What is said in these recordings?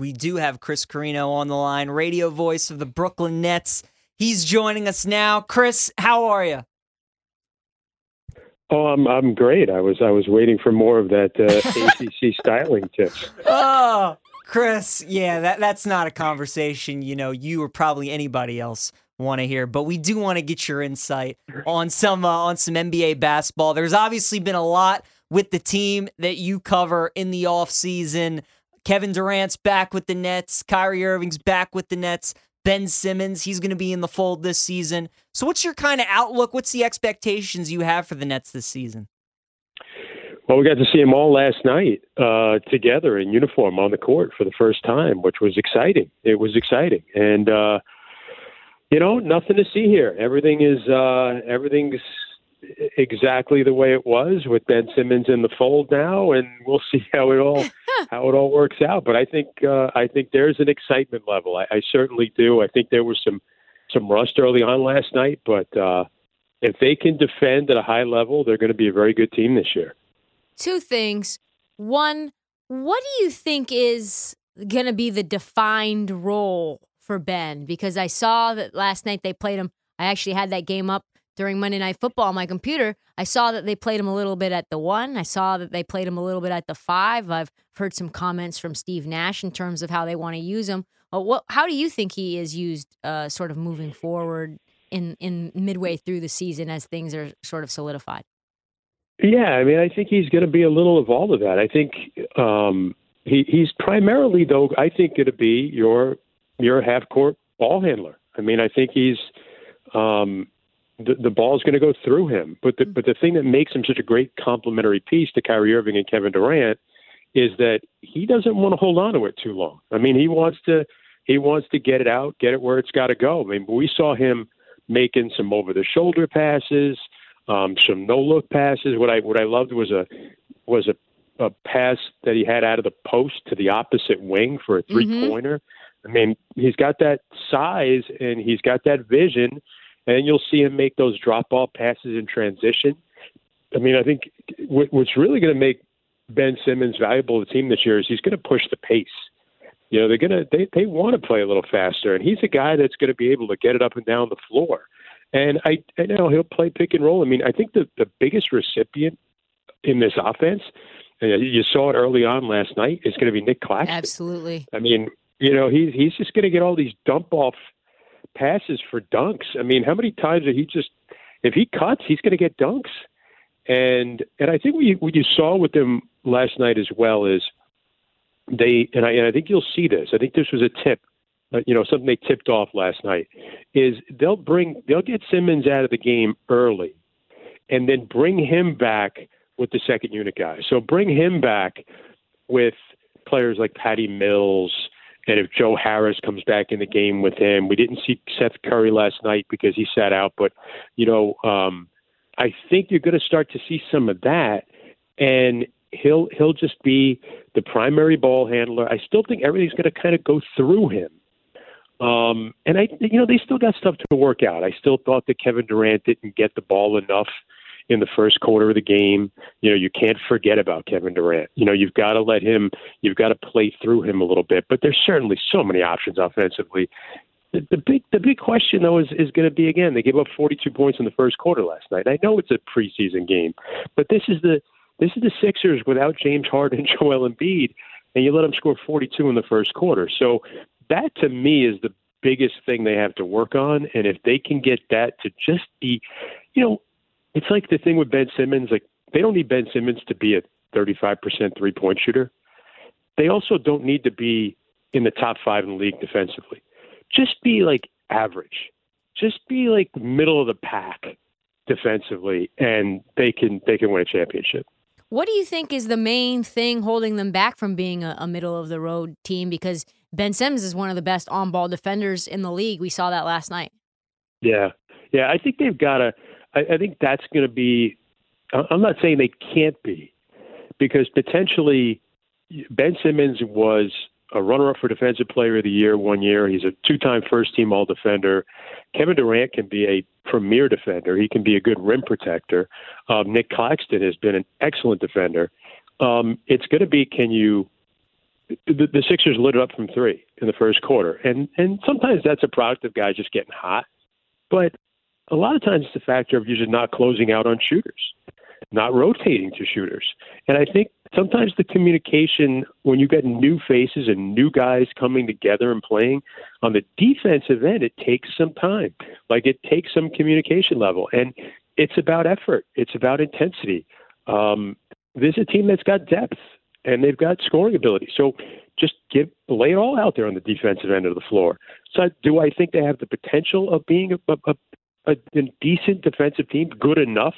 we do have Chris Carrino on the line, radio voice of the Brooklyn Nets. He's joining us now. Chris, how are you? Oh, I'm I'm great. I was I was waiting for more of that uh, ACC styling tips. Oh, Chris, yeah, that that's not a conversation. You know, you or probably anybody else want to hear, but we do want to get your insight on some uh, on some NBA basketball. There's obviously been a lot with the team that you cover in the off season. Kevin Durant's back with the Nets. Kyrie Irving's back with the Nets. Ben Simmons, he's going to be in the fold this season. So, what's your kind of outlook? What's the expectations you have for the Nets this season? Well, we got to see them all last night uh, together in uniform on the court for the first time, which was exciting. It was exciting, and uh, you know, nothing to see here. Everything is uh, everything's exactly the way it was with Ben Simmons in the fold now, and we'll see how it all how it all works out. But I think uh, I think there's an excitement level. I, I certainly do. I think there was some some rust early on last night, but uh, if they can defend at a high level, they're going to be a very good team this year. Two things. One, what do you think is going to be the defined role for Ben? Because I saw that last night they played him. I actually had that game up during Monday Night Football on my computer, I saw that they played him a little bit at the one. I saw that they played him a little bit at the five. I've heard some comments from Steve Nash in terms of how they want to use him. Uh, what, how do you think he is used, uh, sort of moving forward in in midway through the season as things are sort of solidified? Yeah, I mean, I think he's going to be a little of all of that. I think um, he, he's primarily, though, I think going to be your your half court ball handler. I mean, I think he's um, the, the ball is going to go through him. But the, but the thing that makes him such a great complementary piece to Kyrie Irving and Kevin Durant is that he doesn't want to hold on to it too long. I mean, he wants to he wants to get it out, get it where it's got to go. I mean, we saw him making some over the shoulder passes, um, some no look passes. What I what I loved was a was a, a pass that he had out of the post to the opposite wing for a three pointer. Mm-hmm. I mean, he's got that size and he's got that vision and you'll see him make those drop ball passes in transition. I mean, I think what's really going to make Ben Simmons valuable to the team this year is he's going to push the pace. You know, they're going to they they want to play a little faster, and he's a guy that's going to be able to get it up and down the floor. And I, I know he'll play pick and roll. I mean, I think the the biggest recipient in this offense, and you saw it early on last night, is going to be Nic Claxton. Absolutely. I mean, you know, he's he's just going to get all these dump off passes for dunks. I mean, how many times did he just if he cuts, he's going to get dunks. And and I think what you, what you saw with them last night as well is they and I and I think you'll see this. I think this was a tip, uh, you know, something they tipped off last night is they'll bring they'll get Simmons out of the game early, and then bring him back with the second unit guy. So bring him back with players like Patty Mills and if Joe Harris comes back in the game with him, we didn't see Seth Curry last night because he sat out, but you know, um, I think you're going to start to see some of that, and he'll he'll just be the primary ball handler. I still think everything's going to kind of go through him. Um, and I, you know, they still got stuff to work out. I still thought that Kevin Durant didn't get the ball enough in the first quarter of the game. You know, you can't forget about Kevin Durant. You know, you've got to let him, you've got to play through him a little bit. But there's certainly so many options offensively. The, the big, the big question though is is going to be again. They gave up 42 points in the first quarter last night. I know it's a preseason game, but this is the this is the Sixers without James Harden and Joel Embiid, and you let them score 42 in the first quarter. So that to me is the biggest thing they have to work on. And if they can get that to just be, you know, it's like the thing with Ben Simmons. Like they don't need Ben Simmons to be a 35% three point shooter. They also don't need to be in the top five in the league defensively. Just be like average. Just be like middle of the pack defensively, and they can they can win a championship. What do you think is the main thing holding them back from being a, a middle of the road team? Because Ben Simmons is one of the best on ball defenders in the league. We saw that last night. Yeah, yeah. I think they've got to I, I think that's going to be. I'm not saying they can't be, because potentially Ben Simmons was a runner-up for Defensive Player of the Year one year. He's a two-time First-Team All Defender. Kevin Durant can be a premier defender. He can be a good rim protector. Um, Nic Claxton has been an excellent defender. Um, it's going to be can you the, the Sixers lit it up from three in the first quarter, and and sometimes that's a product of guys just getting hot, but a lot of times it's a factor of just not closing out on shooters, not rotating to shooters, and I think sometimes the communication when you get new faces and new guys coming together and playing on the defensive end, it takes some time, like it takes some communication level, and it's about effort, it's about intensity. Um, this is a team that's got depth and they've got scoring ability. So just give lay it all out there on the defensive end of the floor. So do I think they have the potential of being a, a, a, a decent defensive team, good enough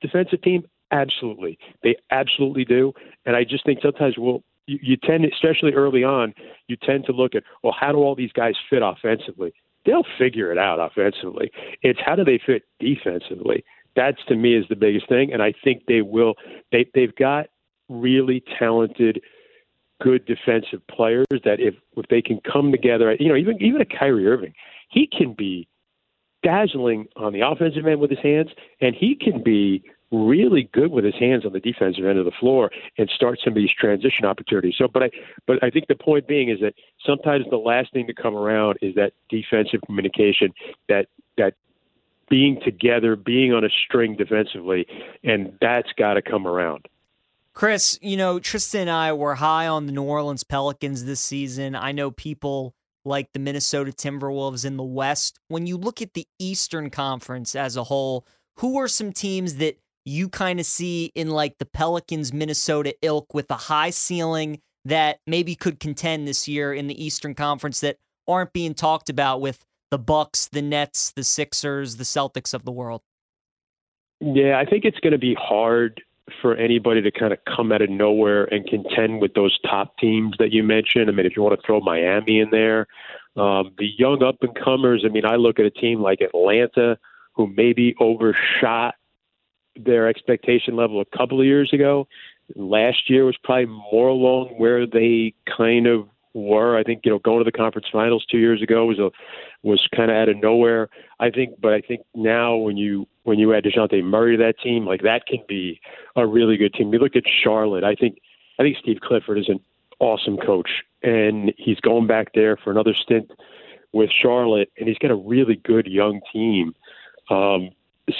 defensive team? Absolutely, they absolutely do. And I just think sometimes we'll you, you tend, especially early on, you tend to look at well, how do all these guys fit offensively? They'll figure it out offensively. It's how do they fit defensively? That's to me is the biggest thing, and I think they will. They they've got really talented, good defensive players that if if they can come together, you know, even even a Kyrie Irving, he can be dazzling on the offensive end with his hands, and he can be really good with his hands on the defensive end of the floor and start some of these transition opportunities. So, but I, but I think the point being is that sometimes the last thing to come around is that defensive communication, that that being together, being on a string defensively, and that's got to come around. Chris, you know, Tristan and I were high on the New Orleans Pelicans this season. I know people like the Minnesota Timberwolves in the West. When you look at the Eastern Conference as a whole, who are some teams that you kind of see in like the Pelicans Minnesota ilk with a high ceiling that maybe could contend this year in the Eastern Conference that aren't being talked about with the Bucks, the Nets, the Sixers, the Celtics of the world? Yeah, I think it's going to be hard for anybody to kind of come out of nowhere and contend with those top teams that you mentioned. I mean, if you want to throw Miami in there, um, the young up and comers. I mean, I look at a team like Atlanta, who maybe overshot their expectation level a couple of years ago. Last year was probably more along where they kind of were. I think you know going to the conference finals two years ago was a was kind of out of nowhere. I think, but I think now when you when you add Dejounte Murray to that team, like that can be a really good team. You look at Charlotte. I think I think Steve Clifford is an awesome coach, and he's going back there for another stint with Charlotte, and he's got a really good young team. Um,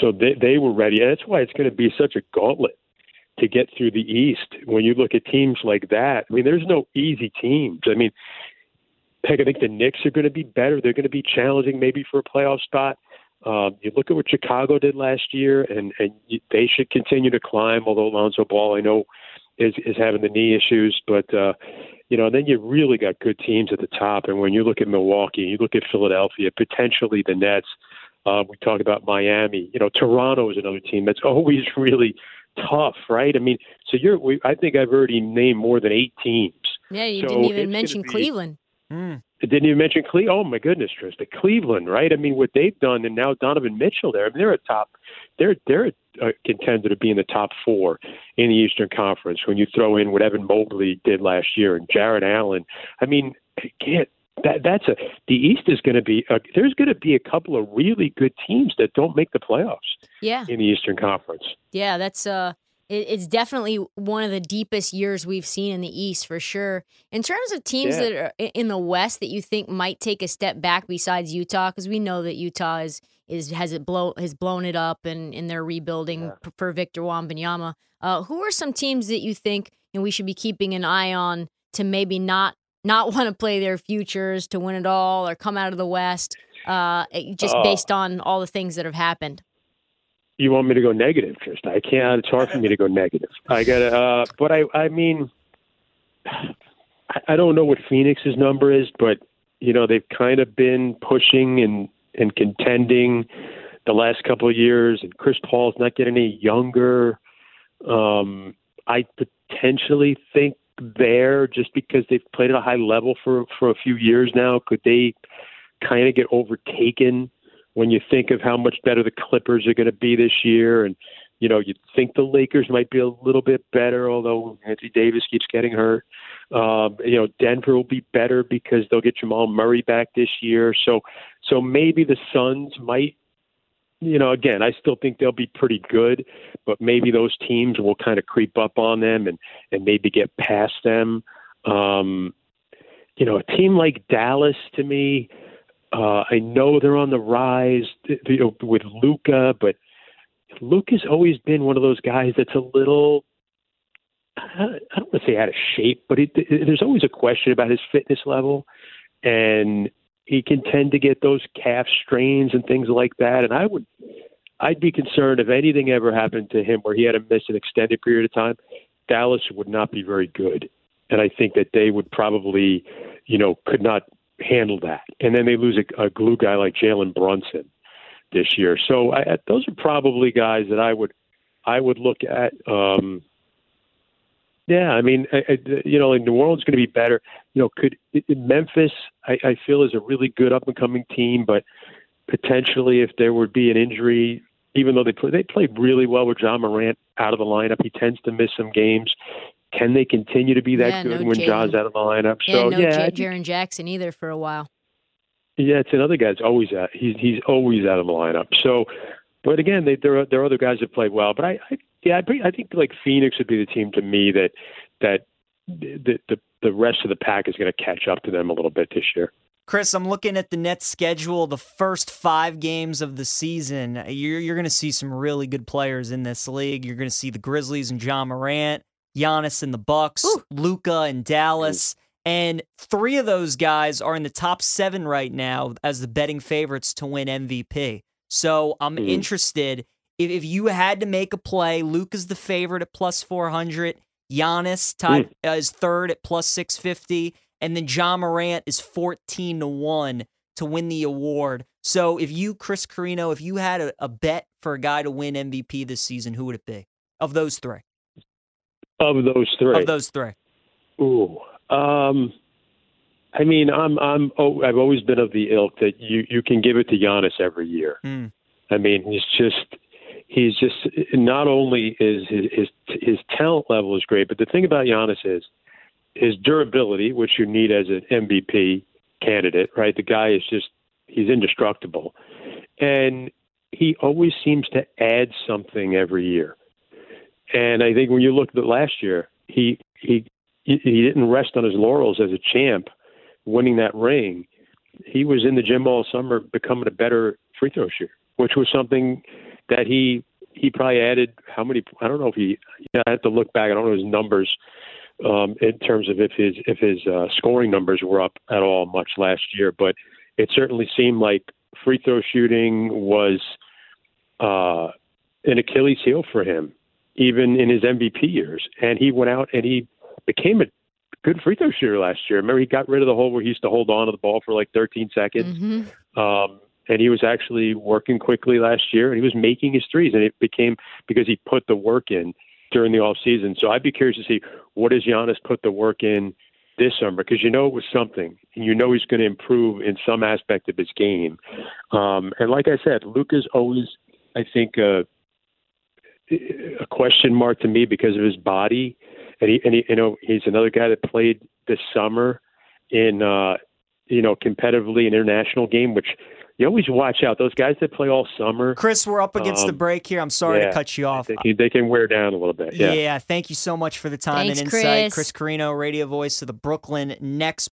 so they they were ready. And that's why it's going to be such a gauntlet to get through the East. When you look at teams like that, I mean, there's no easy teams. I mean, heck, I think the Knicks are going to be better. They're going to be challenging maybe for a playoff spot. Um, you look at what Chicago did last year, and and they should continue to climb. Although Lonzo Ball, I know, is is having the knee issues, but uh, you know, then you really got good teams at the top. And when you look at Milwaukee, you look at Philadelphia, potentially the Nets. Uh, we talked about Miami. You know, Toronto is another team that's always really tough, right? I mean, so you're. We, I think I've already named more than eight teams. Yeah, you So didn't even mention be- Cleveland. Mm. Didn't even mention Cleveland. Oh my goodness, Trista, Cleveland, right? I mean, what they've done, and now Donovan Mitchell there. I mean, they're a top. They're they're a contender to be in the top four in the Eastern Conference. When you throw in what Evan Mobley did last year and Jarrett Allen, I mean, again, that that's a. The East is going to be. A, there's going to be a couple of really good teams that don't make the playoffs Yeah, in the Eastern Conference. yeah, that's uh, it, it's definitely one of the deepest years we've seen in the East for sure. In terms of teams Yeah. that are in the West that you think might take a step back besides Utah, because we know that Utah is is has it blow has blown it up and and they're rebuilding p- for Victor Wembanyama. Uh, who are some teams that you think you know, we should be keeping an eye on to maybe not not want to play their futures to win it all or come out of the West, uh, just Oh. based on all the things that have happened? You want me to go negative, Trista? I can't. It's hard for me to go negative. I got to. Uh, but I. I mean, I, I don't know what Phoenix's number is, but you know they've kind of been pushing and and contending the last couple of years, and Chris Paul's not getting any younger. Um, I potentially think there just because they've played at a high level for for a few years now. Could they kind of get overtaken when you think of how much better the Clippers are going to be this year? And you know, you'd think the Lakers might be a little bit better, although Anthony Davis keeps getting hurt. Um, you know, Denver will be better because they'll get Jamal Murray back this year. So, so maybe the Suns might. You know, again, I still think they'll be pretty good, but maybe those teams will kind of creep up on them and and maybe get past them. Um, you know, a team like Dallas to me, uh, I know they're on the rise you know, with Luka, but Luke has always been one of those guys that's a little. I don't want to say out of shape, but there's always a question about his fitness level, and he can tend to get those calf strains and things like that. And I would, I'd be concerned if anything ever happened to him where he had to miss an extended period of time. Dallas would not be very good, and I think that they would probably, you know, could not handle that. And then they lose a, a glue guy like Jalen Brunson this year. So I, those are probably guys that I would I would look at. Um, yeah, I mean, I, I, you know, New Orleans going to be better. You know, could Memphis? I, I feel is a really good up and coming team, but potentially if there would be an injury, even though they play, they played really well with Ja Morant out of the lineup, he tends to miss some games. Can they continue to be that yeah, good no when Jaylen. Ja's out of the lineup? Yeah, So no yeah, J- Jaren Jackson either for a while. yeah, it's another guy that's always out. He's he's always out of the lineup. So, but again, they, there are there are other guys that play well. But I, I yeah, I, I think like Phoenix would be the team to me that that the the, the rest of the pack is going to catch up to them a little bit this year. Chris, I'm looking at the Nets schedule, the first five games of the season. You're, you're going to see some really good players in this league. You're going to see the Grizzlies and Ja Morant, Giannis and the Bucks, Luka and Dallas. And three of those guys are in the top seven right now as the betting favorites to win MVP. So I'm Mhm. interested. If, if you had to make a play, Luke is the favorite at plus 400. Giannis tied uh, is third at plus 650 and then Ja Morant is 14 to 1 to win the award. So if you, Chris Carrino, if you had a, a bet for a guy to win MVP this season, who would it be? Of those three. Of those three, Of those three. Ooh. Um, I mean, I'm I'm oh, I've always been of the ilk that you you can give it to Giannis every year. Hmm. I mean, he's just he's just not only is his his his talent level is great, but the thing about Giannis is his durability, which you need as an MVP candidate, right? The guy is just he's indestructible. And he always seems to add something every year. And I think when you look at last year, he he he he didn't rest on his laurels as a champ, winning that ring. He was in the gym all summer, becoming a better free throw shooter, which was something that he he probably added. How many? I don't know if he. Yeah, I have to look back. I don't know his numbers um, in terms of if his if his uh, scoring numbers were up at all much last year, but it certainly seemed like free throw shooting was uh, an Achilles heel for him, even in his MVP years. And he went out and he became a good free throw shooter last year. Remember, he got rid of the hole where he used to hold on to the ball for like 13 seconds. hmm Um, and he was actually working quickly last year, and he was making his threes, and it became because he put the work in during the off season. So I'd be curious to see what does Giannis put the work in this summer because you know it was something, and you know he's going to improve in some aspect of his game. Um, and like I said, Luka's always, I think, a question mark to me because of his body, and he, and he, you know, he's another guy that played this summer in, uh, you know, competitively an international game, which you always watch out. Those guys that play all summer, Chris, we're up against the Um, break here. I'm sorry yeah, to cut you off. they can, they can wear down a little bit. Yeah. Yeah. thank you so much for the time Thanks, and insight. Chris. Chris Carrino, radio voice of the Brooklyn Nets.